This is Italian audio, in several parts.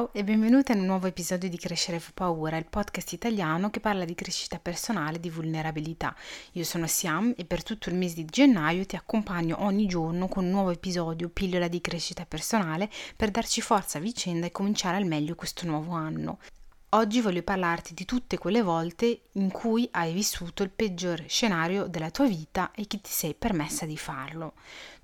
Ciao e benvenuta in un nuovo episodio di Crescere fa paura, il podcast italiano che parla di crescita personale e di vulnerabilità. Io sono Siam e per tutto il mese di gennaio ti accompagno ogni giorno con un nuovo episodio, pillola di crescita personale, per darci forza a vicenda e cominciare al meglio questo nuovo anno. Oggi voglio parlarti di tutte quelle volte in cui hai vissuto il peggior scenario della tua vita e che ti sei permessa di farlo.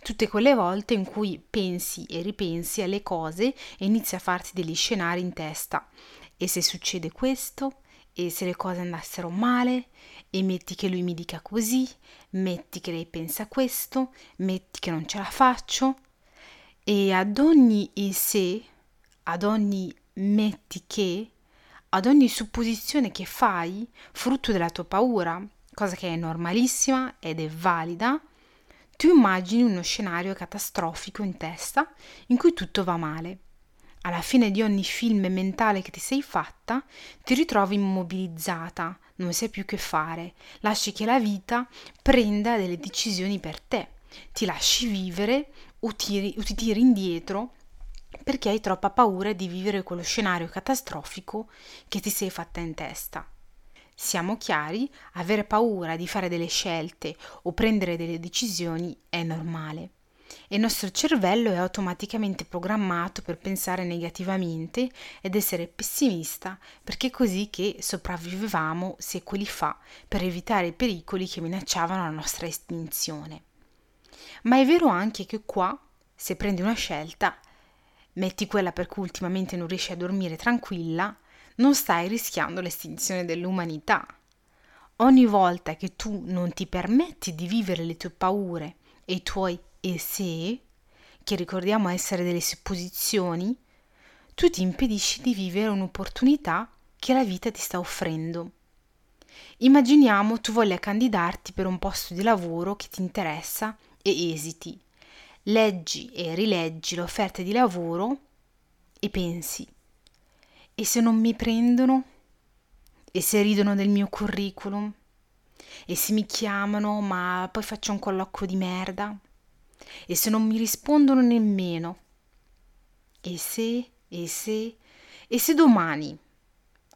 Tutte quelle volte in cui pensi e ripensi alle cose e inizi a farti degli scenari in testa. E se succede questo? E se le cose andassero male? E metti che lui mi dica così? Metti che lei pensa questo? Metti che non ce la faccio? E ad ogni e se, ad ogni metti che, ad ogni supposizione che fai, frutto della tua paura, cosa che è normalissima ed è valida, tu immagini uno scenario catastrofico in testa in cui tutto va male. Alla fine di ogni film mentale che ti sei fatta, ti ritrovi immobilizzata, non sai più che fare, lasci che la vita prenda delle decisioni per te, ti lasci vivere o, tiri, o ti tiri indietro perché hai troppa paura di vivere quello scenario catastrofico che ti sei fatta in testa. Siamo chiari, avere paura di fare delle scelte o prendere delle decisioni è normale e il nostro cervello è automaticamente programmato per pensare negativamente ed essere pessimista perché è così che sopravvivevamo secoli fa per evitare i pericoli che minacciavano la nostra estinzione. Ma è vero anche che qua, se prendi una scelta, metti quella per cui ultimamente non riesci a dormire tranquilla, non stai rischiando l'estinzione dell'umanità. Ogni volta che tu non ti permetti di vivere le tue paure e i tuoi e se, che ricordiamo essere delle supposizioni, tu ti impedisci di vivere un'opportunità che la vita ti sta offrendo. Immaginiamo tu voglia candidarti per un posto di lavoro che ti interessa e esiti leggi e rileggi le offerte di lavoro e pensi, e se non mi prendono? E se ridono del mio curriculum? E se mi chiamano ma poi faccio un colloquio di merda? E se non mi rispondono nemmeno? E se, e se, e se domani,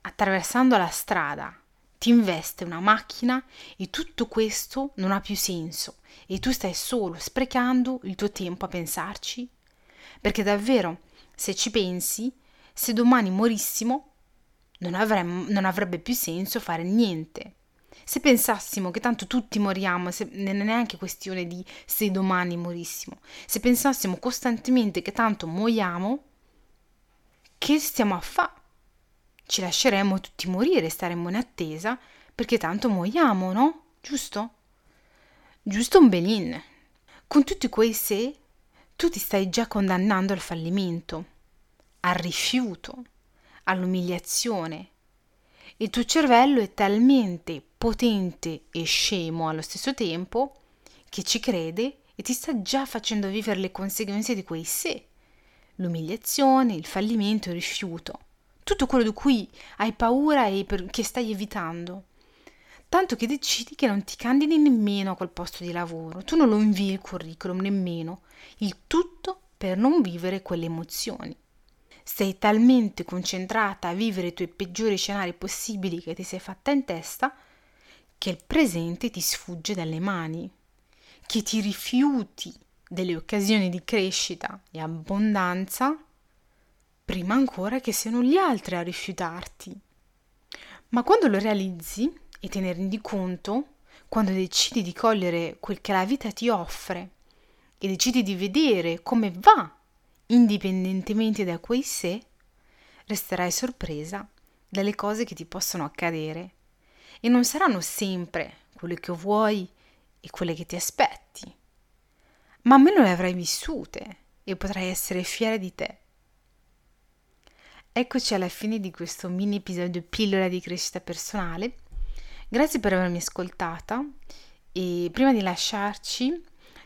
attraversando la strada, ti investe una macchina e tutto questo non ha più senso e tu stai solo sprecando il tuo tempo a pensarci? Perché davvero, se ci pensi, se domani morissimo, non, avremmo, non avrebbe più senso fare niente. Se pensassimo che tanto tutti moriamo, se, non è neanche questione di se domani morissimo, se pensassimo costantemente che tanto muoiamo, che stiamo a fare? Ci lasceremmo tutti morire, staremmo in attesa, perché tanto muoiamo, no? Giusto? Giusto un belin. Con tutti quei se, tu ti stai già condannando al fallimento, al rifiuto, all'umiliazione. Il tuo cervello è talmente potente e scemo allo stesso tempo che ci crede e ti sta già facendo vivere le conseguenze di quei se, l'umiliazione, il fallimento, il rifiuto tutto quello di cui hai paura e che stai evitando. Tanto che decidi che non ti candidi nemmeno a quel posto di lavoro, tu non lo invii il curriculum nemmeno, il tutto per non vivere quelle emozioni. Sei talmente concentrata a vivere i tuoi peggiori scenari possibili che ti sei fatta in testa che il presente ti sfugge dalle mani, che ti rifiuti delle occasioni di crescita e abbondanza prima ancora che siano gli altri a rifiutarti. Ma quando lo realizzi e te ne rendi conto, quando decidi di cogliere quel che la vita ti offre e decidi di vedere come va, indipendentemente da quei sé, resterai sorpresa dalle cose che ti possono accadere e non saranno sempre quelle che vuoi e quelle che ti aspetti, ma almeno le avrai vissute e potrai essere fiera di te. Eccoci alla fine di questo mini episodio pillola di crescita personale. Grazie per avermi ascoltata e prima di lasciarci,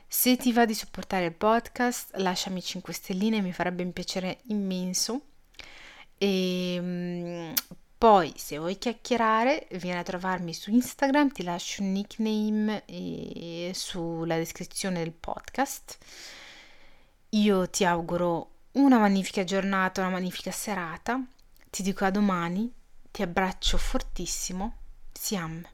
se ti va di supportare il podcast, lasciami 5 stelline, mi farebbe un piacere immenso. E mm, poi, se vuoi chiacchierare, vieni a trovarmi su Instagram, ti lascio un nickname sulla descrizione del podcast. Io ti auguro una magnifica giornata, una magnifica serata. Ti dico a domani, ti abbraccio fortissimo. Siam.